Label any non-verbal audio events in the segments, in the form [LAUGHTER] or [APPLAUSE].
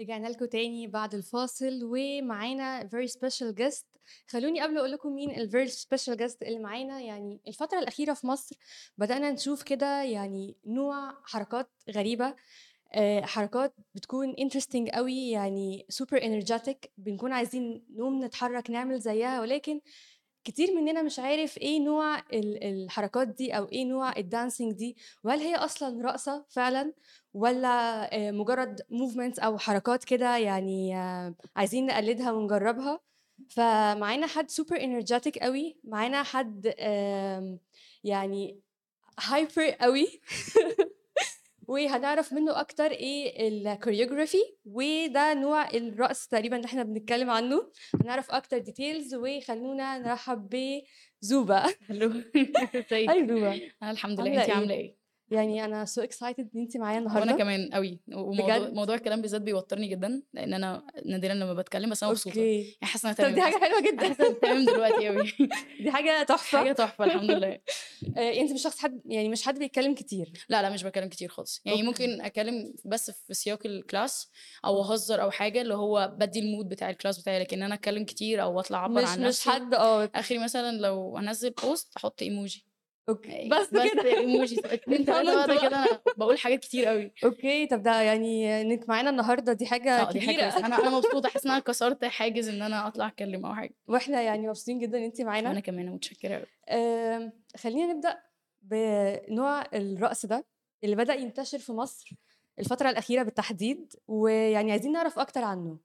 رجعنا لكم تاني بعد الفاصل ومعانا very special guest. خلوني قبل أقول لكم مين ال very special guest اللي معانا. يعني الفترة الأخيرة في مصر بدأنا نشوف كده يعني نوع حركات غريبة آه، حركات بتكون interesting قوي يعني super energetic بنكون عايزين نقوم نتحرك نعمل زيها. ولكن كتير مننا مش عارف إيه نوع ال- الحركات دي أو إيه نوع الدانسينج دي. وهل هي أصلا رقصة فعلا؟ ولا آه، مجرد movements أو حركات كده يعني آه، عايزين نقلدها ونجربها. فمعانا حد super energetic قوي معانا حد يعني hyper قوي. [LAUGHS] وهنعرف منه أكتر إيه ال choreography وده نوع الرقص تقريبا اللي إحنا بنتكلم عنه. هنعرف أكتر details وخلونا نرحب بزوبا. [LAUGHS] ازيك [LAUGHS] hi زوبا. أنا الحمد لله. انت إيه؟ عامله إيه؟ يعني أنا so excited إن انت معايا وأنا النهارده. كمان قوي وموضوع؟ موضوع الكلام بالذات بيوترني جدا لأن أنا نادرا لما بتكلم بس أنا مبسوطة. يعني okay حاسه انها طب دي حاجة حلوة جدا. تمام دلوقتي قوي [LAUGHS] دي حاجة تحفة. حاجة تحفة الحمد لله. [LAUGHS] آه، انت مش شخص حد يعني مش حد بيتكلم كتير. لا لا مش بكلم كتير خالص. يعني أوكي. ممكن أتكلم بس في سياق ال class أو أهزر أو حاجة اللي هو بدي ال mood بتاع ال class بتاعي. لكن أنا أتكلم كتير أو أطلع اعبر مش عن مش نفسي حد آه. آخري مثلا لو انزل post أحط ايموجي okay بس كده. ايموجي [LAUGHS] اتنين تلاته بقى كده أنا بقول حاجات كتير قوي okay طب ده يعني إنك معانا النهارده دي حاجة آه دي كبيرة. كويسة. أنا أنا [LAUGHS] مبسوطة حاسة إن أنا كسرت حاجز إن أنا أطلع أتكلم أو حاجة. وإحنا يعني مبسوطين جدا إن انت معانا. أنا كمان متشكرة قوي خلينا نبدأ بنوع الرقص ده اللي بدأ ينتشر في مصر الفترة الأخيرة بالتحديد ويعني عايزين نعرف أكتر عنه.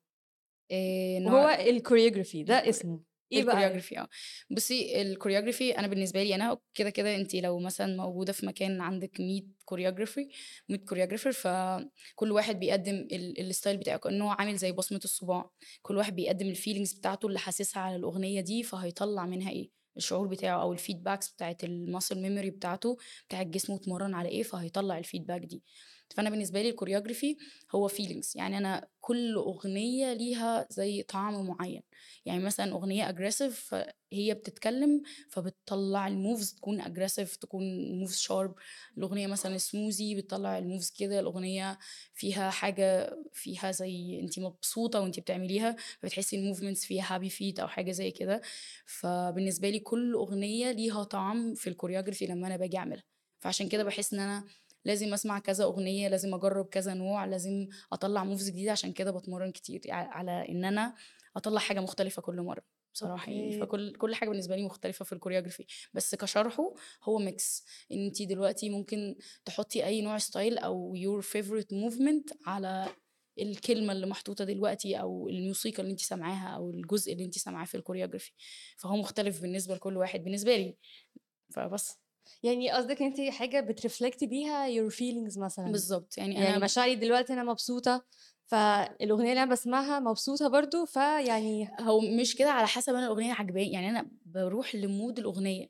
إيه وهو ال choreography ده اسمه. إيه بقى ال choreography آه. بصي ال choreography أنا بالنسبة لي أنا كده كده انت لو مثلا موجودة في مكان عندك 100 choreography 100 choreographer فكل واحد بيقدم ال- ال style بتاعه كانه عامل زي بصمة الصباع. كل واحد بيقدم ال feelings بتاعته اللي حاسسها على الأغنية دي فهيطلع منها إيه؟ الشعور بتاعه أو ال feedbacks بتاعت ال muscle memory بتاعته بتاع الجسم اتمرن على إيه فهيطلع ال feedback دي. فأنا بالنسبة لي ال choreography هو feelings يعني أنا كل أغنية ليها زي طعم معين. يعني مثلا أغنية aggressive هي بتتكلم فبتطلع ال moves تكون aggressive تكون moves sharp الأغنية مثلا سموزي بتطلع ال moves كده. الأغنية فيها حاجة فيها زي انت مبسوطة وانت بتعمليها فبتحسي ال movements فيها happy feet أو حاجة زي كده. فبالنسبة لي كل أغنية ليها طعم في ال choreography لما أنا باجي أعملها. فعشان كده بحس إن أنا لازم أسمع كذا أغنية لازم أجرب كذا نوع لازم أطلع moves جديدة عشان كده بتمرن كتير على إن أنا أطلع حاجة مختلفة كل مرة بصراحة يعني. فكل كل حاجة بالنسبة لي مختلفة في ال choreography بس كشرحه هو mix انت دلوقتي ممكن تحطي أي نوع style أو your favorite movement على الكلمة اللي محطوطة دلوقتي أو الموسيقى اللي انت سامعاها أو الجزء اللي انت سامعاه في ال choreography فهو مختلف بالنسبة لكل واحد بالنسبة لي. فبس. يعني قصدك انت حاجة بترفلكتي بيها your feelings مثلا؟ بالظبط. يعني يعني أنا مشاعري دلوقتي أنا مبسوطة فالأغنية اللي أنا بسمعها مبسوطة برضو فيعني هو مش كده على حسب أنا الأغنية عجباني يعني أنا بروح لمود الأغنية.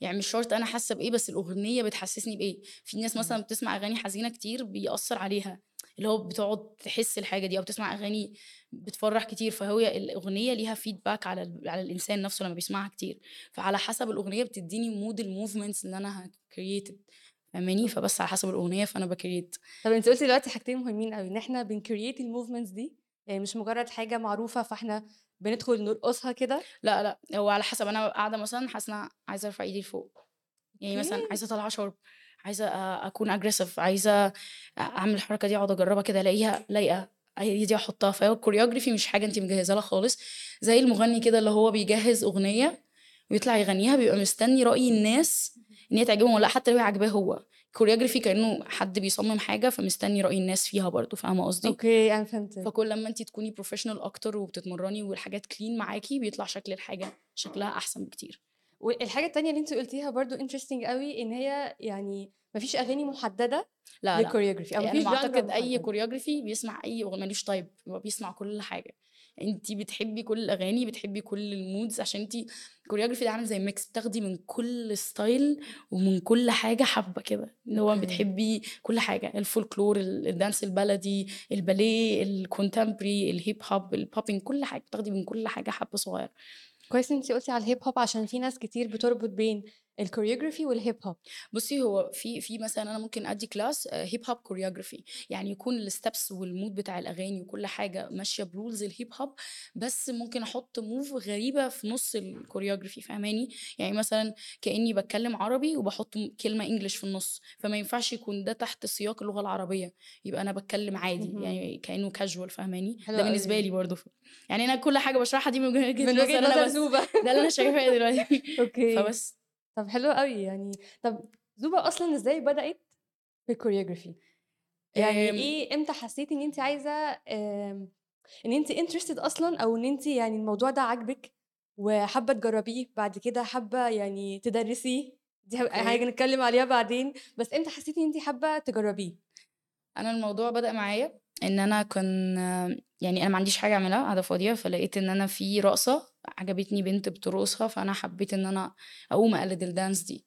يعني مش شرط أنا حاسة بإيه بس الأغنية بتحسسني بإيه. في ناس مثلا بتسمع أغاني حزينة كتير بيأثر عليها. اللي هو بتقعد تحس الحاجة دي أو بتسمع أغاني بتفرح كتير فهو الأغنية ليها فيدباك على ال- على الإنسان نفسه لما بيسمعها كتير. فعلى حسب الأغنية بتديني mood ال movements اللي أنا ه create فاهماني؟ فبس على حسب الأغنية فأنا ب create طب أنت قلتي دلوقتي حاجتين مهمين قوي إن إحنا بن create ال movements دي يعني مش مجرد حاجة معروفة فإحنا بندخل نرقصها كده؟ لا لا هو على حسب أنا قاعدة مثلا حاسة عايزة أرفع إيدي لفوق. يعني مثلا. عايزة أطلع sharp عايزة أكون aggressive عايزة أعمل الحركة دي أقعد أجربها كده ألاقيها لايقة هي دي أحطها. فهو ال choreography مش حاجة انت مجهزة لها خالص. زي المغني كده اللي هو بيجهز أغنية ويطلع يغنيها بيبقى مستني رأي الناس إن هي تعجبهم ولا لأ، حتى لو هي عاجباه هو. ال choreography كأنه حد بيصمم حاجة فمستني رأي الناس فيها برضه. فاهمة قصدي؟ okay أنا فهمت فكل لما انت تكوني professional أكتر وبتتمرني والحاجات clean معاكي بيطلع شكل الحاجة شكلها أحسن بكتير. والحاجة التانية اللي انت قلتيها برضو interesting قوي إن هي يعني مفيش أغاني محددة لا لا لل choreography أو يعني مفيش genre بعتقد أي. choreography بيسمع أي اغنيه ملوش type هو بيسمع كل حاجة انت بتحبي كل الاغاني بتحبي كل ال moods عشان انت ال choreography ده عامل زي mix بتاخدي من كل style ومن كل حاجة حبة كده اللي هو. بتحبي كل حاجة الفولكلور ال- ال dance البلدي الباليه ال contemporary ال hip hop ال popping كل حاجة بتاخدي من كل حاجة حبة صغيرة كويس إن انت قلتي على ال hip hop عشان في ناس كتير بتربط بين ال choreography وال hip hop؟ بُصّي، هو في في مثلًا أنا ممكن class آآ hip hop choreography يعني يكون الsteps والmood بتاع الأغاني وكل حاجة ماشية بrules الhip hop بس ممكن أحُط move غريبة في نُص الchoreography فاهماني؟ يعني مثلًا كإنّي باتكلّم عربي م كلمة English في النُص، فما ينفعش يكون ده تحت سياق اللغة العربية، يبقى أنا باتكلّم عادي،. يعني كإنّه casual فاهماني؟ ده بالنسبة أوي. لي برضه ف يعني أنا كل حاجة باشرحها دي من وجهة من نظر بس،. ده اللي أنا شايفاه دلوقتي [LAUGHS] أوكي. فبس. طب حلو أوي يعني طب زوبة أصلًا إزاي بدأت في الchoreography؟ يعني آمم إيه إمتى حسّيتِ إن أنتِ عايزة آمم إن أنتِ interested أصلًا أو إن أنتِ يعني الموضوع ده عاجبِك وحابة تجرّبيه، بعد كده حابة يعني تدرّسيه، دي ه حاجة أوكي. نتكلّم عليها بعدين، بس إمتى حسّيتِ إن أنتِ حابة تجرّبيه؟ أنا الموضوع بدأ معايا إن أنا كان يعني أنا ما عنديش حاجة أعملها، قاعدة فاضية، فلقيت إن أنا في رقصة عجبتني بنت بترقصها، فأنا حبّيت إن أنا أقوم أقلد الdance دي.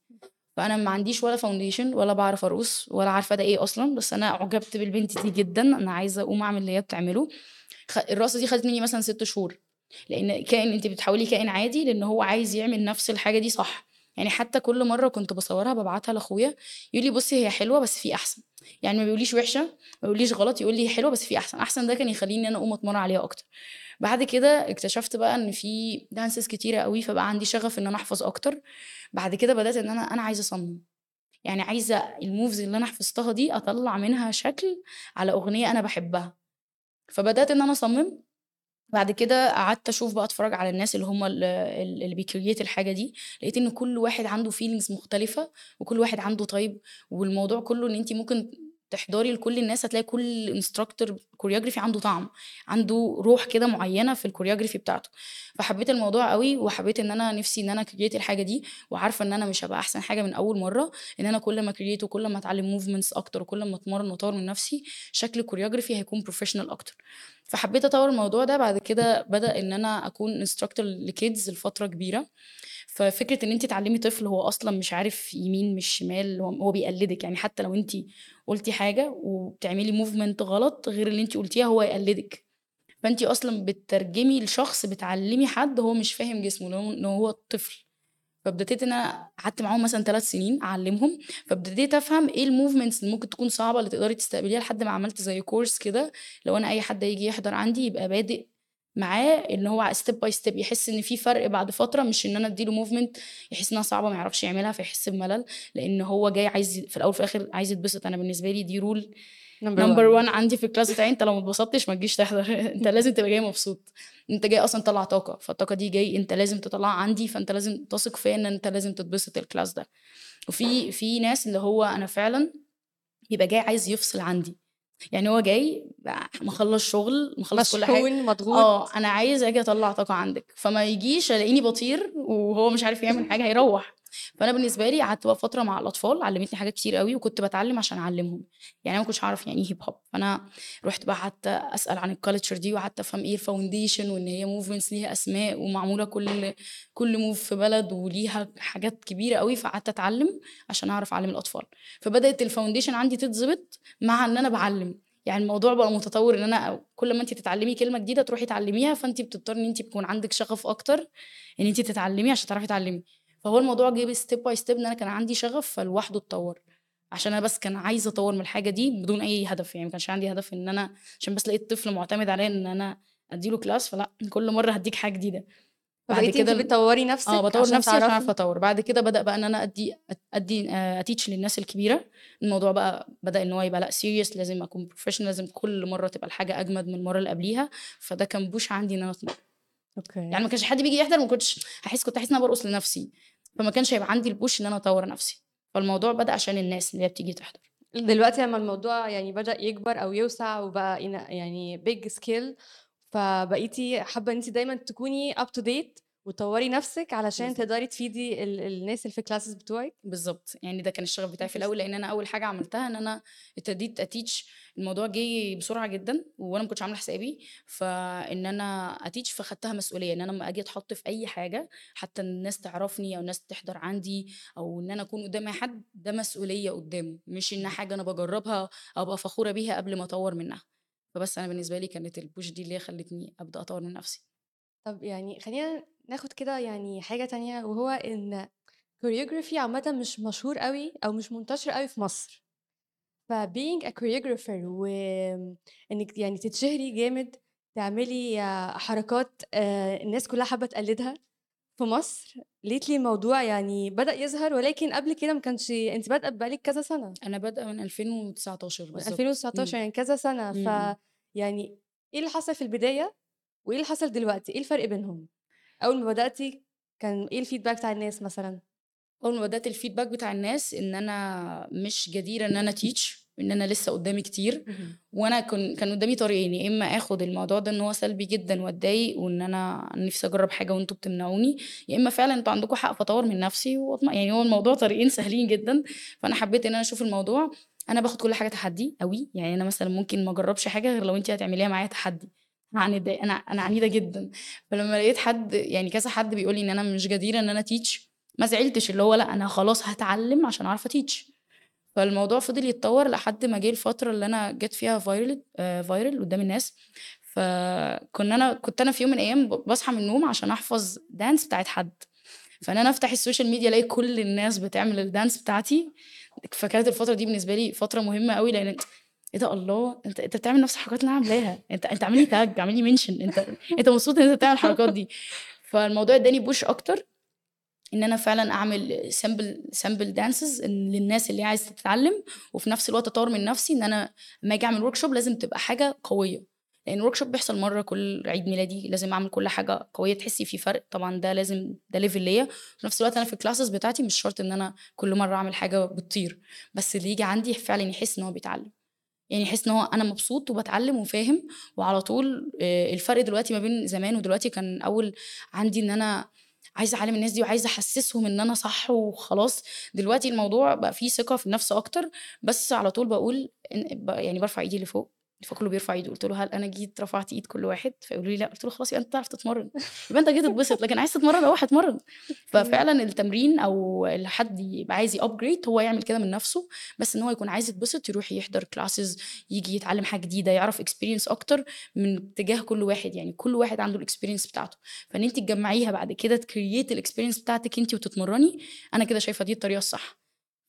فأنا ما عنديش ولا foundation ولا باعرف أرقص ولا عارفة ده إيه أصلًا، بس أنا أُعجبت بالبنت دي جدًا، أنا عايزة أقوم أعمل اللي هي بتعمله. خ الرقصة دي خدت منّي مثلًا 6 شهور، لإن كائن أنتِ بتحوّليه كائن عادي لإن هو عايز يعمل نفس الحاجة دي صح. يعني حتى كل مرّة كنت باصورها بابعتها لأخويا يقول لي: "بُصّي هي حلوة بس في أحسن." يعني ما بيقوليش وحشة، ما بيقوليش غلط، يقول لي: "حلوة بس في أحسن." أحسن ده كان يخلّيني إن أنا أقوم أتمرّن عليها أكتر. بعد كده اكتشفت بقى إن في dances كتيرة أوي، فبقى عندي شغف إن أنا أحفظ أكتر. بعد كده بدأت إن أنا أنا عايزة أصمم، يعني عايزة الmoves اللي أنا حفظتها دي أطلّع منها شكل على أغنية أنا باحبها. فبدأت إن أنا أصمم، بعد كده قعدت أشوف بقى أتفرّج على الناس اللي هم ال ال اللي بيcreate الحاجة دي، لقيت إن كل واحد عنده feelings مختلفة وكل واحد عنده طيب والموضوع كُلّه إن أنتِ ممكن تحضري لكل الناس هتلاقي كل instructor choreography عنده طعم، عنده روح كده معيّنة في الchoreography بتاعته. فحبّيت الموضوع أوي وحبّيت إن أنا نِفْسي إن أنا أcreate الحاجة دي وعارفة إن أنا مش هابقى أحسن حاجة من أول مرّة، إن أنا كل ما أcreate وكل ما أتعلّم movements أكتر وكل ما أتمرّن وأطوّر من نَفْسي، شكل الchoreography هيكون professional أكتر. فحبّيت أطوّر الموضوع ده، بعد كده بدأ إن أنا أكون instructor لkids لفترة كبيرة. ففكرة إن أنتِ تعلّمي طفل هو أصلًا مش عارف يمين مش شمال، هو بيقلدِك، يعني حتى لو أنتِ قُلتِ حاجة وبتعملي movement غلط غير اللي أنتِ قُلتيها هو هيقلدِك. فأنتِ أصلًا بتترجمي لشخص بتعلّمي حد هو مش فاهم جسمه، اللي هو طفل. فابتديت إن أنا قعدت معاهم مثلًا 3 سنين أعلّمهم، فابتديت أفهم إيه الmovements اللي ممكن تكون صعبة اللي تقدري تستقبليها لحد ما عملت زي course كده، لو أنا أي حد هييجي يحضر عندي يبقى بادئ معاه إن هو step by step يحس إن في فرق بعد فترة، مش إن أنا أدّي له movement يحس إنها صعبة ما يعرفش يعملها فيحس بملل، لإن هو جاي عايز في الأول وفي الآخر عايز يتبسط. أنا بالنسبة لي دي number one. one عندي في الclass بتاعي، أنت لو ما اتبسطتش ما تجيش تحضر، [LAUGHS] أنت لازم تبقى جاي مبسوط. أنت جاي أصلًا تطلّع طاقة، فالطاقة دي جاي أنت لازم تطلّعها عندي، فأنت لازم تثق فيّا إن أنت لازم تتبسط الclass ده. وفي في ناس اللي هو أنا فعلًا بيبقى جاي عايز يفصل عندي، يعني هو جاي مخلّص شغل، مخلّص كل حاجة مشحون، مضغوط. آه، أنا عايز آجي أطلّع طاقة عندِك، فما يجيش ألاقيني باطير وهو مش عارف يعمل حاجة هيروّح. فأنا بالنسبة لي قعدت بقى فترة مع الأطفال، علّمتني حاجات كتير أوي وكنت باتعلّم عشان أعلّمهم. يعني أنا ما كنتش أعرف يعني إيه hip hop، فأنا رُحت بقى قعدت أسأل عن الculture دي وقعدت أفهم إيه الfoundation وإن هي movements ليها أسماء ومعمولة كل كل move في بلد وليها حاجات كبيرة أوي، فقعدت أتعلّم عشان أعرف أعلّم الأطفال. فبدأت الfoundation عندي تتضبط مع إن أنا باعلّم، يعني الموضوع بقى متطوّر إن أنا كل ما أنتِ تتعلّمي كلمة جديدة تروحي تعلّميها، فأنتِ بتضطري إن أنتِ يكون عندِك شغف أكتر إن أنتِ تتعلّمي عشان تعرفي تعلّمي. فهو الموضوع جه step by step إن أنا كان عندي شغف فلوحده اتطوّر، عشان أنا بس كان عايزة أطوّر من الحاجة دي بدون أي هدف، يعني ما كانش عندي هدف إن أنا عشان بس لقيت طفل معتمد عليّا إن أنا أدّي له class فلأ، كل مرّة هادّيك حاجة جديدة. بعد كده بتطوّري آه، نَفْسِك باطوّر عشان نَفْسي عشان تعرفي أطوّر. بعد كده بدأ بقى أنا أدّي أد أدّي آآ أteach للناس الكبيرة، الموضوع بقى بدأ إن هو يبقى لأ serious لازم أكون professional لازم كل مرّة تبقى الحاجة أجمد من المرّة اللي قبليها، فده كان push عندي أنا أتمرّن. okay. يعني ما كانش حد بييجي يحضر ما كنتش هاحس كنت هاحس إن أنا بارقص لنَفْسي، فما كانش هيبقى عندي ال push إن أنا أطوّر نَفْسي. فالموضوع بدأ عشان الناس اللي هي بتيجي تحضر. دلوقتي لمّا الموضوع يعني بدأ يكبر أو يوسع وبقى يعني big scale فبقيتِ حابة إن أنتِ دايمًا تكوني up to date وتطوّري نَفْسِك علشان بالضبط. تقدري تفيدي ال الناس اللي في ال classes بتوعِك؟ بالضبط، يعني ده كان الشغف بتاعي في interesting. لإن أنا أول حاجة عملتها إن أنا ابتديت أteach الموضوع جه بسرعة جدًا وأنا ما كنتش عاملة حسابي، فإن أنا أteach فخدتها مسؤولية، إن أنا أمّا آجي أتحط في أي حاجة حتى الناس تعرفني أو الناس تحضر عندي أو إن أنا أكون قدّام حد، ده مسؤولية قدّامه، مش إنها حاجة أنا باجرّبها أو أبقى فخورة بيها قبل ما أطوّر منها. فبس أنا بالنسبة لي كانت الpush دي اللي خلّتني أبدأ أطوّر من نَفْسي. طَب يعني خلّينا ناخد كده يعني حاجة تانية وهو إن choreography عامةً مش مشهور أوي أو مش منتشر أوي في مصر. فbeing a choreographer وإنِّك يعني تتشهري جامد، تعملي حركات آآ الناس كلّها حابة تقلدها في مصر lately الموضوع يعني بدأ يظهر ولكن قبل كده ما كانش أنتِ بادئة بقى لِك كذا سنة. أنا بادئة من 2019 من بالضبط. 2019 إمم. يعني كذا سنة، إمم، إمم. فيعني إيه اللي حصل في البداية وإيه اللي حصل دلوقتي؟ إيه الفرق بينهم؟ أول ما بدأتِ كان إيه الfeedback بتاع الناس مثلًا؟ أول ما بدأت الfeedback بتاع الناس إن أنا مش جديرة إن أنا teach إن أنا لسه قدّامي كتير،. وأنا كن كان قدّامي طريقين، يا إما آخُد الموضوع ده إن هو سلبي جدًا وأتضايق وإن أنا نِفْسي أجرّب حاجة وأنتم بتمنعوني، يا إما فعلًا أنتم عندكم حق فاطوّر من نَفْسي وأطم يعني هو الموضوع طريقين سهلين جدًا، فأنا حبّيت إن أنا أشوف الموضوع أنا باخُد كل حاجة تحدّي أوي، يعني أنا مثلًا ممكن ما أجرّبش حاجة غير لو أنتِ هتعمليها معايا تحدّي، هاعاند أنا أنا عنيدة جدًا، فلمّا لقيت حد يعني كذا حد بيقول لي إن أنا مش جديرة إن أنا teach ما زعلتش، اللي هو لأ أنا خلاص هاتعلّم عشان أعرف أ teach. فالموضوع فضل يتطوّر لحد ما جه الفترة اللي أنا جيت فيها viral آآ viral قدّام الناس، فكنا أنا كنت أنا في يوم من الأيام ب باصحى من النوم عشان أحفظ dance بتاعة حد، فإن أنا أفتح السوشيال ميديا ألاقي كل الناس بتعمل ال dance بتاعتي، فكانت الفترة دي بالنسبة لي فترة مهمة أوي لإن إيه ده الله! أنت أنت بتعمل نَفْس الحركات اللي أنا عاملاها، أنت أنت عامل لي tag عامل لي mention أنت أنت مبسوط إن أنت بتعمل الحركات دي، فالموضوع ادّاني push أكتر إن أنا فعلًا sample sample dances إن للناس اللي هي عايزة تتعلّم، وفي نَفْس الوقت أطوّر من نَفْسي إن أنا أمّا آجي أعمل workshop لازم تبقى حاجة قوية، لإن الworkshop بيحصل مرّة كل عيد ميلادي لازم أعمل كل حاجة قوية تحسّي في فرق، طبعًا ده لازم ده level ليّا، وفي نَفْس الوقت أنا في الclasses بتاعتي مش شرط إن أنا كل مرّة أعمل حاجة بتطير، بس اللي ييجي عندي فعلًا يحس إن هو بيتعلّم، يعني يحس إن هو أنا مبسوط وباتعلّم وفاهم وعلى طول آآ الفرق دلوقتي ما بين زمان ودلوقتي كان الأول عندي إن أنا عايزة أعلّم الناس دي وعايزة أحسّسهم إن أنا صح وخلاص، دلوقتي الموضوع بقى فيه ثقة في النَفْس أكتر، بس على طول باقول إن ب يعني بارفع إيدي لفوق، فكُلّه بيرفع إيده، قُلت له: "هل أنا جيت رفعت إيد كل واحد؟" فيقولوا لي: "لأ." قُلت له: "خلاص يبقى أنت تعرف تتمرّن، [LAUGHS] يبقى أنت جيت تتبسط، لكن عايز تتمرّن روح اتمرّن." إمم. ففعلًا التمرين ال حد يبقى عايز يupgrade هو يعمل كده من نَفْسه، بس إن هو يكون عايز يتبسط يروح يحضر classes ييجي يتعلّم حاجة جديدة، يعرف experience أكتر من اتجاه كل واحد، يعني كل واحد عنده الexperience بتاعته، فإن أنتِ تجمّعيها بعد كده تcreate الexperience بتاعتِك أنتِ وتتمرّني، أنا كده شايفة دي الطريقة الصح.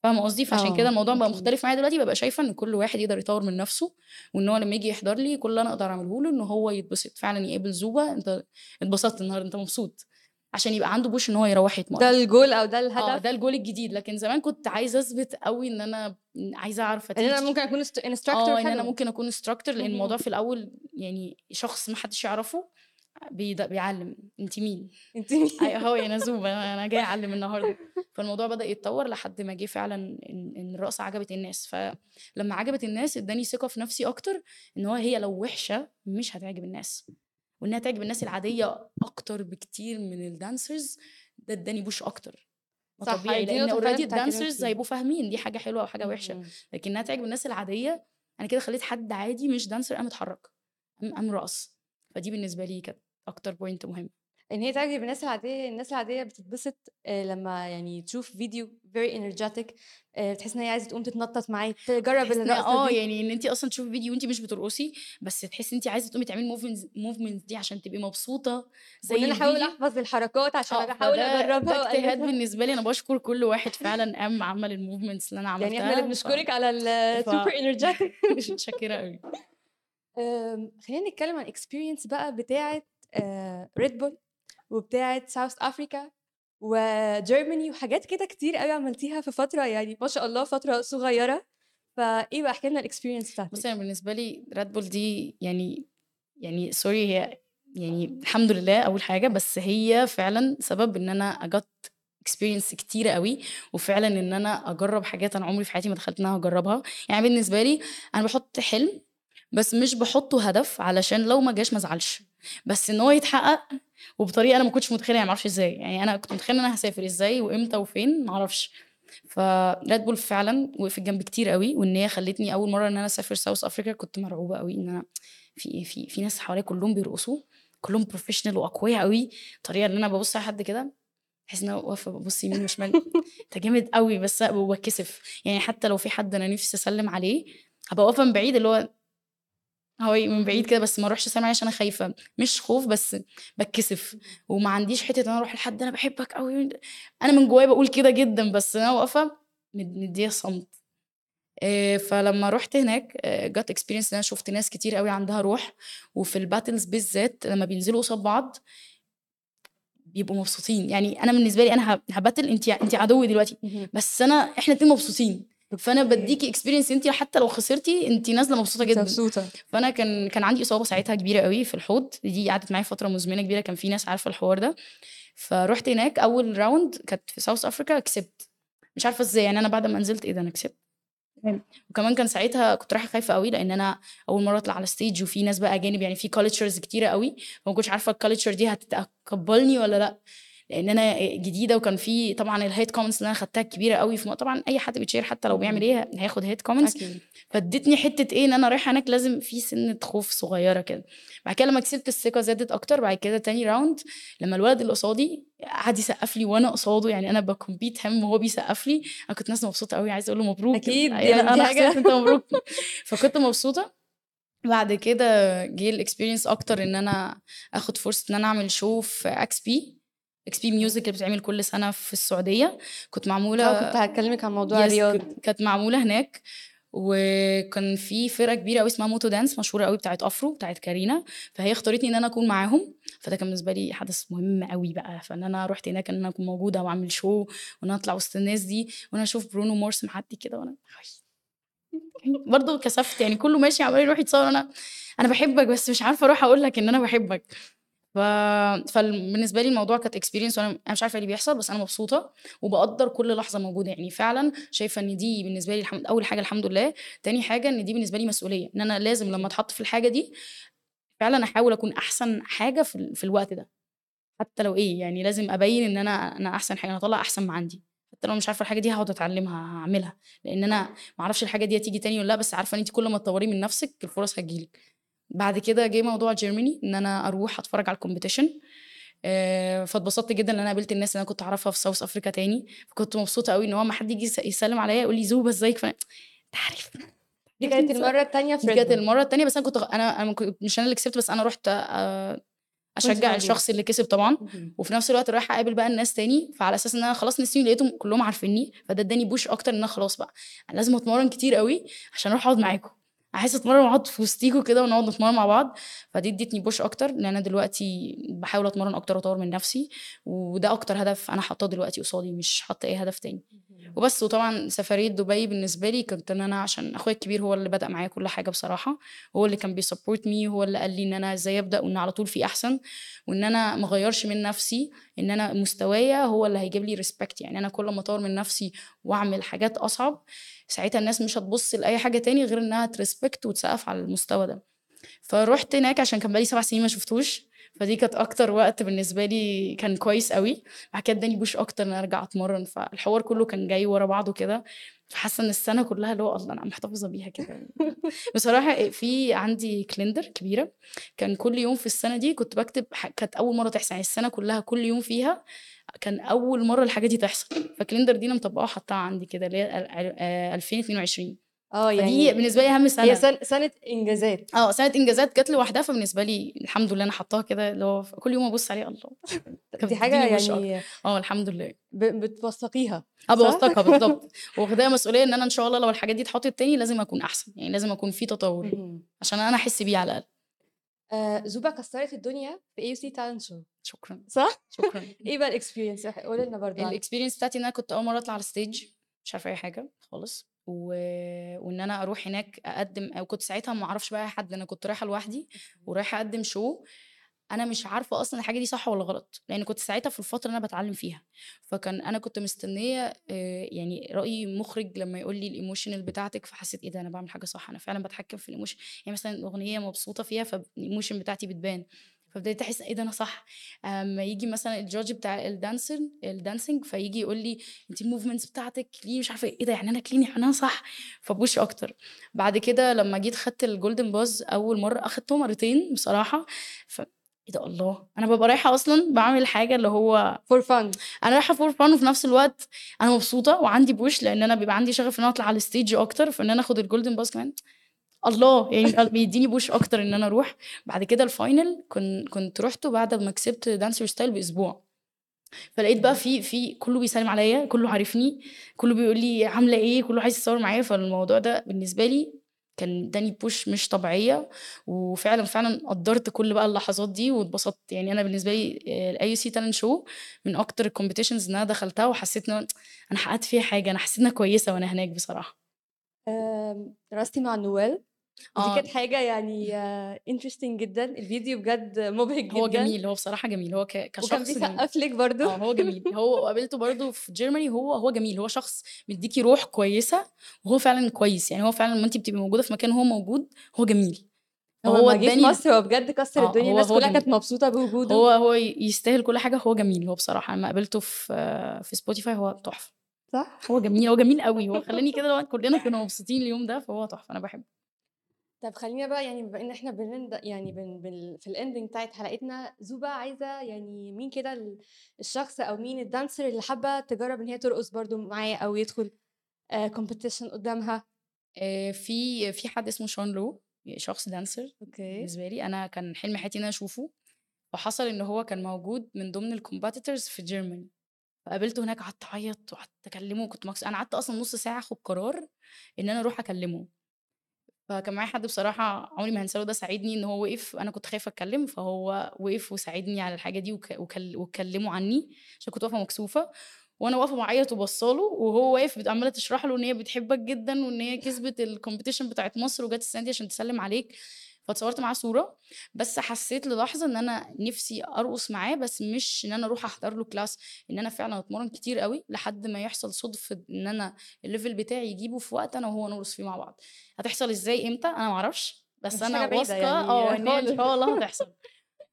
فاهمة قصدي؟ فعشان كده آه، الموضوع بقى. مختلف معايا دلوقتي، بابقى شايفة إن كل واحد يقدر يطوّر من نَفْسه، وإن هو لمّا ييجي يحضر لي كل اللي أنا أقدر أعمله له إن هو يتبسط، فعلًا يقابل زوبة أنت اتبسطت النهارده، أنت مبسوط، عشان يبقى عنده push إن هو يروّح ده يتمرّن. الgoal أو ده آه، الهدف؟ ده الgoal الجديد، لكن زمان كنت أوي إن أنا م عايزة أعرف إن أنا أteach ممكن instructor آه، إن أنا حلوة. ممكن أكون instructor لإن الموضوع. في الأول يعني شخص ما حدّش يعرفه بيعلّم، أنتِ مين؟ أنتِ مين؟ أي أهو أنا زوبة [LAUGHS] أنا جاية أعلّم النهارده، فالموضوع بدأ يتطوّر لحد ما جه فعلًا إن الرقصة عجبت الناس، فلمّا عجبت الناس ادّاني ثقة في نَفْسي أكتر، إن هو هي لو وِحشة مش هتعجب الناس، وإنها تعجب الناس العادية أكتر بكتير من الdancers ده ادّاني أكتر، ما صح، طبيعي دي لإن نقطة فعلًا already كنت هاكلمِك الdancers فيها. هيبقوا فاهمين دي حاجة حلوة أو حاجة وِحشة، اهم. لكن إنها تعجب الناس العادية أنا كده خلّيت حد عادي مش dancer قام اتحرّك، قام رقص، فدي بالنسبة لي كانت أكتر point مهم. إن هي تعجب الناس العادية، الناس العادية بتتبسط آآ لمّا يعني تشوف فيديو very energetic آآ بتحس إن هي عايزة تقوم تتنطط معاه، تجرّب آه، دي. يعني إن أنتِ أصلًا تشوفي فيديو وأنتِ مش بترقصي، بس تحسّي إن أنتِ عايزة تقومي تعملي movements movements دي عشان تبقي مبسوطة وإن زي أنا أحاول الفيديو. أحفظ الحركات عشان آه، ده أجرّبها اجتهاد. بالنسبة لي، أنا باشكر كل واحد فعلًا قام عمل الmovements اللي أنا يعني إحنا اللي عملتها، ف بنشكرِك على ف الsuper energetic. [LAUGHS] متشكرة أوي. [LAUGHS] آمم، خلّينا نتكلم عن الexperience بقى بتاعة آآ Red Bull وبتاعة South Africa وGermany وحاجات كده كتير أوي عملتيها في فترة يعني ما شاء الله فترة صغيرة، فإيه بقى احكي لنا بُصّي، بتاعتِك؟ أنا بالنسبة لي Red Bull دي يعني يعني sorry هي يعني الحمد لله أول حاجة، بس هي فعلًا سبب أنا I got experience كتيرة أوي، وفعلًا إن أنا أجرّب حاجات أنا عمري في حياتي ما تخيلت إن أنا هاجرّبها، يعني بالنسبة لي أنا باحط حلم، بس مش باحطه هدف علشان لو ما جاش ما ازعلش، بس إن هو يتحقق وبطريقة أنا ما كنتش متخيلة يعني ما أعرفش إزاي، يعني أنا كنت متخيلة إن أنا هاسافر إزاي وإمتى وفين ما أعرفش، فRed Bull فعلًا وقفت جنبي كتير أوي، وإن هي خلّتني أول مرّة إن أنا أسافر South Africa كنت مرعوبة أوي إن أنا في في في ناس حواليّا كلّهم بيرقصوا، كلّهم professional وأقوياء أوي، الطريقة اللي أنا بابُص على حد كده باحس إن أنا واقفة بابُص يمين وشمال. [LAUGHS] أنت جامد أوي، بس وباتكسف، يعني حتى لو في حد أنا نِفْسي أسلِّم عليه، هابقى واقفة من بعيد اللي هو هو من بعيد. كده بس ما اروحش عليه عشان أنا خايفة. مش خوف بس باتكسف وما عنديش حتة إن أنا أروح لحد أنا بحبك قوي أنا من جوايا بقول كده جدا بس أنا واقفة مد- مديه صمت. آه، فلما رحت هناك جت experience إن أنا شفت ناس كتير قوي عندها روح. وفي ال battles بالذات لما بينزلوا قصاد بعض بيبقوا مبسوطين. يعني أنا بالنسبة لي أنا هب- ه battle انت انت عدوي دلوقتي. بس أنا إحنا اتنين مبسوطين. فأنا. بديكي experience انت حتى لو خسرتي انت نازلة مبسوطة جدا. مبسوطة. فأنا كان كان عندي إصابة ساعتها كبيرة قوي في الحوض. دي قعدت معايا فترة مزمنة كبيرة كان في ناس عارفة الحوار ده. فرحت هناك أول round كانت في South Africa كسبت. مش عارفة إزاي يعني أنا بعد ما نزلت إيه ده أنا كسبت. وكمان كان ساعتها كنت رايحة خايفة قوي لأن أنا أول مرة أطلع على stage وفي ناس بقى أجانب يعني في cultures كتيرة قوي. فما كنتش عارفة ال culture دي هتتقبلني ولا لأ. لأن أنا جديدة وكان في طبعا ال hate comments اللي أنا خدتها كبيرة قوي في طبعا أي حد بيت share حتى لو بيعمل. إيه هياخد hate comments. فادتني حتة إيه إن أنا رايحة هناك لازم في سنه خوف صغيرة كده. بعد كده لما كسبت الثقة زادت أكتر بعد كده تاني round لما الولد اللي قصادي قعد يسقف لي وأنا قصاده يعني أنا ب compete هم وهو بيسقف لي. أنا كنت ناس مبسوطة قوي عايزة أقول له مبروك. أكيد، أنا يعني أنا حاجة حسيت انت مبروك. فكنت مبسوطة. بعد كده جه ال experience أكتر إن أنا آخد فرصة إن أنا أعمل show في XP XP Music اللي بتتعمل كل سنة في السعودية. كنت معمولة آه، كنت هاكلمِك عن موضوع الرياض. كانت معمولة هناك. وكان في فرقة كبيرة قوي اسمها Moto Dance مشهورة قوي بتاعت Afro بتاعت كارينا. فهي اختارتني إن أنا أكون معاهم. فده كان بالنسبة لي حدث مهم قوي بقى. فإن أنا رحت هناك إن أنا أكون موجودة وأعمل show وإن أنا أطلع وسط الناس دي وأنا أشوف برونو مارس معدي كده وأنا [LAUGHS] برضه كسفت يعني كله ماشي عمال يروح يتصور. أنا أنا بحبك بس مش عارفة أروح أقول لك إن أنا بحبك. ف... فبالنسبه لي الموضوع كانت experience وأنا أنا مش عارفة إيه اللي بيحصل بس أنا مبسوطة وبقدر كل لحظة موجودة. يعني فعلا شايفة إن دي بالنسبة لي الحمد... أول حاجة الحمد لله. تاني حاجة إن دي بالنسبة لي مسؤولية إن أنا لازم لما أتحط في الحاجة دي فعلا أحاول أكون أحسن حاجة في. في الوقت ده. حتى لو إيه يعني لازم أبين إن أنا أنا أحسن حاجة أنا اطلع أحسن ما عندي. حتى لو مش عارفة الحاجة دي هقعد أتعلمها هعملها. لأن أنا ما أعرفش الحاجة دي هتيجي تاني ولا لأ بس عارفة إن انت كل ما تطوري من نفسك الفرص هتجيلك. بعد كده جه موضوع Germany إن أنا أروح أتفرج على ال competition آه، فاتبسطت جدا إن أنا قابلت الناس اللي أنا كنت أعرفها في South Africa تاني فكنت مبسوطة قوي إن هو ما حد يجي يس- يسلم عليا يقول لي زوبه ازيك فانا أنت عارف دي كانت [LAUGHS] المرة التانية في كانت. المرة التانية بس أنا كنت أنا أنا مش أنا اللي كسبت بس أنا رحت آه، أشجع. الشخص اللي كسب طبعا. وفي نفس الوقت رايحة أقابل بقى الناس تاني فعلى أساس إن أنا خلاص نسيوني لقيتهم كلهم عارفيني فده اداني push أكتر إن أنا خلاص بقى أنا لازم أتمرن كتير قوي عشان أروح أقعد معاكم عايزه أتمرن وأقعد في وسطيكوا كده ونقعد نتمرن مع بعض فدي ادتني push أكتر لأن أنا دلوقتي بحاول أتمرن أكتر وأطور من نفسي وده أكتر هدف أنا حاطاه دلوقتي قصادي مش حاطة أي هدف تاني. وبس وطبعا سفرية دبي بالنسبة لي كنت إن أنا عشان أخويا الكبير هو اللي بدأ معايا كل حاجة بصراحة هو اللي كان بي support me هو اللي قال لي إن أنا إزاي أبدأ وإن على طول في أحسن وإن أنا ما أغيرش من نفسي إن أنا مستوايا هو اللي هيجيب لي respect يعني أنا كل ما أطور من نفسي وأعمل حاجات أصعب ساعتها الناس مش هتبص لأي حاجة تاني غير إنها ت respect وتسقف على المستوى ده. فروحت هناك عشان كان بقالي سبع سنين ما شفتوش فدي كانت أكتر وقت بالنسبة لي كان كويس قوي بعد كده اداني push أكتر إن أرجع أتمرن فالحوار كله كان جاي ورا بعضه كده. فحاسة إن السنة كلها اللي هو الله أنا محتفظة بيها كده. [LAUGHS] بصراحة في عندي calendar كبيرة كان كل يوم في السنة دي كنت بكتب كانت أول مرة تحصل يعني السنة كلها كل يوم فيها كان أول مرة الحاجة دي تحصل. فال calendar دي أنا مطبقاها حطها عندي كده اللي هي أل- أل- آه، 2022 آه فدي يعني بالنسبة لي أهم سنة. هي سنة إنجازات. آه سنة إنجازات جت لوحدها فبالنسبة لي الحمد لله أنا حطاها كده اللي هو كل يوم أبص عليه الله. [LAUGHS] دي أكتر. يعني آه الحمد لله. ب- بتوثقيها. آه؟ بوثقها [LAUGHS] بالظبط واخداها مسؤولية إن أنا إن شاء الله لو الحاجات دي اتحطت تاني لازم أكون أحسن يعني لازم أكون في تطور. عشان أنا أحس بيه على الأقل. آه زوبا كسرت الدنيا في AC Talent Show شكرا. صح؟ شكرا. [LAUGHS] إيه بقى ال experience قولي لنا برضه. ال experience بتاعتي إن أنا كنت أول مرة أطلع على ال stage مش عارفة أي حاجة خالص. و... وإن أنا أروح هناك أقدم أو كنت ساعتها ما أعرفش بقى حد أنا كنت رايحة لوحدي ورايحة أقدم show أنا مش عارفة أصلا الحاجة دي صح ولا غلط لأن كنت ساعتها في الفترة اللي أنا بتعلم فيها. فكان أنا كنت مستنية آه، يعني رأي مخرج لما يقول لي ال emotional بتاعتك فحسيت إيه ده أنا بعمل حاجة صح أنا فعلا بتحكم في ال emotion يعني مثلا أغنية مبسوطة فيها فال emotion بتاعتي بتبان. فبدأت أحس إيه ده أنا صح. أما يجي مثلا ال judge بتاع ال dancer ال dancing فيجي يقول لي انت ال movements بتاعتك ليه مش عارفة إيه ده يعني أنا clean يعني أنا صح. ف push أكتر. بعد كده لما جيت خدت ال golden buzz أول مرة اخدته مرتين بصراحة. إيه ده الله. أنا ببقى رايحه أصلا بعمل حاجة اللي هو for fun أنا رايحة for fun وفي نفس الوقت أنا مبسوطة وعندي push لأن أنا بيبقى عندي شغف إن أنا أطلع على ال stage أكتر فإن أنا آخد ال golden buzz كمان. الله يعني بيديني push أكتر إن أنا أروح. بعد كده ال final كنت كنت رحته بعد ما كسبت dancer style بأسبوع. فلقيت بقى في في كله بيسلم عليا كله عارفني كله بيقول لي عاملة إيه كله عايز يتصور معايا. فالموضوع ده بالنسبة لي كان اداني push مش طبيعية وفعلا فعلا قدرت كل بقى اللحظات دي واتبسطت. يعني أنا بالنسبة لي ال AC Talent Show من أكتر ال competitions إن أنا دخلتها وحسيت إن أنا حققت فيها حاجة أنا حسيت إنها كويسة وأنا هناك بصراحة. درستي مع نوال. ودي آه. كانت حاجة يعني interesting جدًا، الفيديو بجد مبهج هو جدًا، جميل هو بصراحة جميل. هو ك- وكان كشخص جميل بيسقّف لِك برضه. آه هو جميل. هو وقابلته برضه في Germany هو هو جميل. هو شخص مديكي روح كويسة وهو فعلا كويس. يعني هو فعلا لما انت بتبقي موجودة في مكان هو موجود هو جميل. هو لمّا جه في اداني مصر هو بجد كسّر آه الدنيا، هو الناس هو كلّها كانت جميل مبسوطة بوجوده. هو هو يستاهل كل حاجة. هو جميل هو بصراحة. لما قابلته في في Spotify هو تحفة. صح؟ هو جميل هو جميل قوي. هو خلاني كده لو كلنا كنا مبسوطين اليوم ده فهو تحفة. أنا بحبه. طب خلّينا بقى يعني بما إن إحنا بنند يعني بن بال في الending بتاعة حلقتنا، زوبا عايزة يعني مين كده ال الشخص أو مين الdancer اللي حابة تجرّب إن هي ترقص برضه معاه أو يدخل آآ competition قدّامها؟ آه، في في حد اسمه Sean Lew شخص dancer okay. بالنسبة لي أنا كان حلم حياتي إن أنا أشوفه وحصل إن هو كان موجود من ضمن ال competitors في Germany فقابلته هناك قعدت أعيط وقعدت أكلمه كنت مكسوفه أنا قعدت أصلا نص ساعة آخد قرار إن أنا أروح أكلمه فكان معايا حد بصراحة عمري ما هنساه ده ساعدني إن هو وقف. أنا كنت خايفة أتكلم فهو وقف وساعدني على الحاجة دي وك- وكل- وكلموا عني عشان كنت واقفة مكسوفة. وأنا واقفة بعيط وبصاله وهو واقف عمالة تشرح له إن هي بتحبك جدا وإن هي كسبت ال competition بتاعت مصر وجت السنة دي عشان تسلم عليك. فاتصورت معاه صورة بس حسيت للحظة إن أنا نفسي أرقص معاه بس مش إن أنا أروح أحضر له class إن أنا فعلا أتمرن كتير قوي لحد ما يحصل صدفة إن أنا ال level بتاعي يجيبه في وقت أنا وهو نرقص فيه مع بعض. هتحصل إزاي إمتى؟ أنا معرفش بس أنا واثقة آه يعني إن. شاء الله [LAUGHS] هتحصل.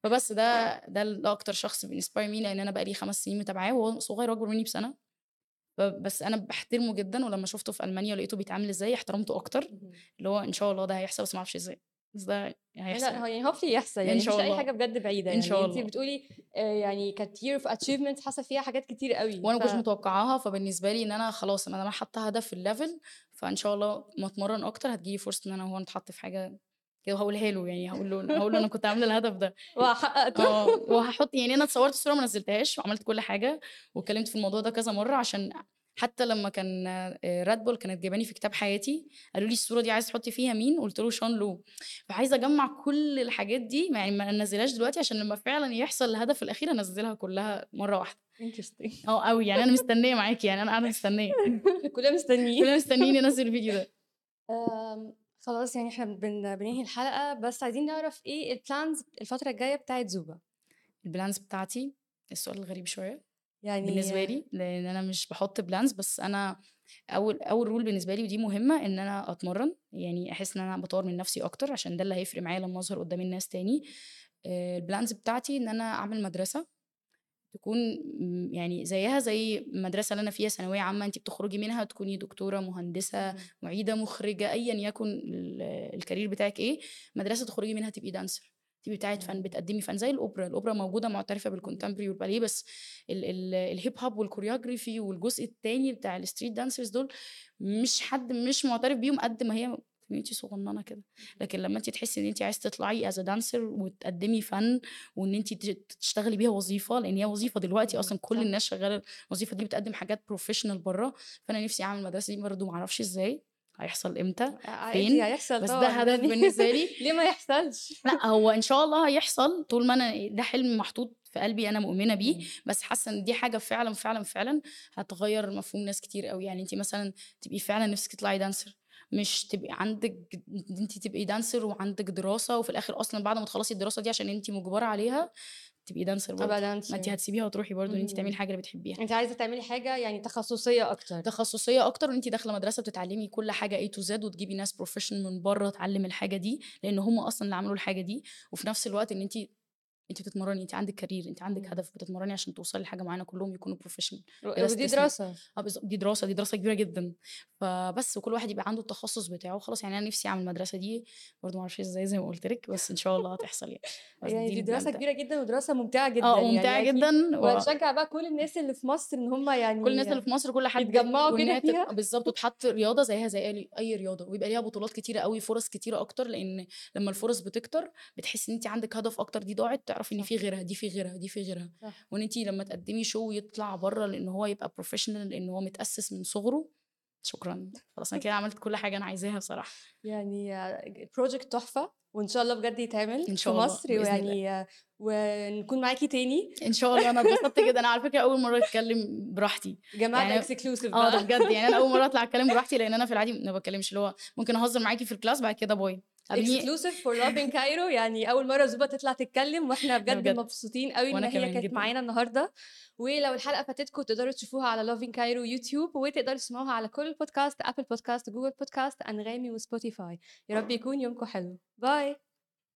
فبس ده ده أكتر شخص بي inspire me لأن أنا بقالي خمس سنين متابعاه وهو صغير أكبر مني بسنة. فبس أنا بحترمه جدا ولما شفته في ألمانيا ولقيته بيتعامل إزاي احترمته أكتر. اللي هو إن شاء الله ده هيحصل بس ما أعرفش إزاي. بس ده هيحصل لأ هو يعني. يحصل إن يعني مفيش شاء الله. حاجة بجد بعيدة إن يعني. شاء أنتِ الله. بتقولي آآ يعني كانت year of achievements حصل فيها حاجات كتير أوي وأنا ما ف كنتش متوقعاها فبالنسبة لي إن أنا خلاص أنا حاطة هدف في ال level فإن شاء الله ما اتمرن أكتر هتجيلي فرصة إن أنا وهو نتحط في حاجة كده وهقولها له يعني هقول له هقول له أنا كنت عاملة الهدف ده. وحققته آه وهحط يعني أنا اتصورت الصورة ما نزلتهاش وعملت كل حاجة واتكلمت في الموضوع ده كذا مرة عشان حتى لما كان راد بول كانت جايباني في كتاب حياتي قالوا لي الصورة دي عايزه تحطي فيها مين؟ قلت له شون لو فعايزة أجمع كل الحاجات دي يعني ما أنزلهاش دلوقتي عشان لما فعلا يحصل الهدف الأخير أنزلها كلها مرة واحدة. Interesting. آه قوي يعني أنا مستنية معاكي يعني أنا قاعدة مستنية. [LAUGHS] كلنا مستنيين. كلنا مستنيين ننزل الفيديو ده. خلاص يعني إحنا بن بننهي الحلقة بس عايزين نعرف إيه الplans الفترة الجاية بتاعة زوبا؟ ال plans بتاعتي السؤال الغريب شوية. يعني بالنسبة لي لأن أنا مش بحط plans بس أنا أول أول rule بالنسبة لي ودي مهمة إن أنا أتمرن. يعني أحس إن أنا بطور من نفسي أكتر عشان ده اللي هيفرق معايا لما أظهر قدام الناس تاني. آه، ال plans بتاعتي إن أنا أعمل مدرسة. تكون يعني زيها زي المدرسة اللي أنا فيها ثانوية عامة انت بتخرجي منها تكوني دكتورة مهندسة. معيدة مخرجة ايا يكن ال- ال career بتاعك إيه مدرسة تخرجي منها تبقي dancer تبقي بتاعت فن. بتقدمي فن زي الأوبرا الأوبرا موجودة معترفة بال contemporary والباليه بس ال- ال- ال hip hop وال choreography والجزء التاني بتاع ال street dancers دول مش حد مش معترف بيهم قد ما هي community صغننة كده لكن لما انت تحسي ان انت عايزة تطلعي as dancer وتقدمي فن وان انت تشتغلي بيها وظيفة لأن هي وظيفة دلوقتي. أصلا كل. الناس شغالة الوظيفة دي بتقدم حاجات professional بره فأنا نفسي أعمل المدرسة دي برضه معرفش إزاي هيحصل إمتى؟ عادي فين؟ هيحصل بس ده هدف [LAUGHS] بالنسبة لي. [LAUGHS] ليه ما يحصلش؟ [LAUGHS] لا هو إن شاء الله هيحصل طول ما أنا ده حلم محطوط في قلبي أنا مؤمنة بيه. بس حاسة إن دي حاجة فعلا فعلا فعلا هتغير مفهوم ناس كتير قوي يعني انت مثلا تبقي فعلا نفسك تطلعي dancer مش تبقي عندك انت تبقي dancer وعندك دراسة وفي الآخر أصلا بعد ما تخلصي الدراسة دي عشان انت مجبرة عليها. تبقي dancer برضه أبقى ما انت هتسيبيها وتروحي برضه ان انت تعملي. الحاجة اللي بتحبيها أنتِ عايزة تعملي حاجة يعني تخصصية أكتر. تخصصية أكتر وانت داخلة مدرسة بتتعلمي كل حاجة A to Z وتجيبي ناس professional من بره تعلم الحاجة دي لأن هم أصلا اللي عملوا الحاجة دي وفي نفس الوقت إن انت انت بتتمرني انت عندك career انت عندك مم. هدف بتتمرني عشان توصلي لحاجة معينة كلهم يكونوا professional ودي. دراسة. آه بالظبط دي دراسة دي دراسة كبيرة جدا. فبس وكل واحد يبقى عنده التخصص بتاعه. خلاص يعني أنا نفسي أعمل المدرسة دي. برضه ما أعرفش إزاي زي ما قلت لك. بس إن شاء الله هتحصل يعني. [LAUGHS] يعني دي دراسة بنبدأ. كبيرة جدا ودراسة ممتعة جدا آه يعني ممتعة أكيد. جدا. و... ونشجع بقى كل الناس اللي في مصر إن هم يعني كل الناس اللي في مصر كل حد يتجمعوا كده فيها. بالظبط وتحط رياضة زيها زي أي رياضة. ويبقى ليها بطولات كتيرة قوي فرص كتيرة أكتر. لأن لما الفرص بتكتر بتحس إن انت عندك هدف أكتر. دي ضاعت تعرفي إن. في غيرها دي في غيرها دي في غيرها. صح. وإن انت لما تقدمي show يطلع بره لأن هو يبقى professional لأن هو متأسس من صغره شكرا. خلاص أنا كده عملت كل حاجة أنا عايزاها بصراحة. يعني project تحفة وإن شاء الله بجد يتعمل إن شاء في مصر ويعني ونكون معاكي تاني. إن شاء الله أنا اتبسطت جدا. أنا على فكرة أول مرة أتكلم براحتي. جماعة يعني- exclusive آه بجد. يعني أنا أول مرة أطلع أتكلم براحتي لأن أنا في العادي ما بتكلمش اللي هو ممكن أهزر معاكي في ال class بعد كده bye. exclusive for Love in Cairo يعني أول مرة زوبا تطلع تتكلم وإحنا بجد, بجد. مبسوطين قوي إن هي كانت. معانا النهارده. ولو الحلقة فاتتكم تقدروا تشوفوها على Love in Cairo YouTube وتقدروا تسمعوها على كل ال podcast Apple Podcast Google Podcast Anghami و Spotify يا رب يكون يومكم حلو. bye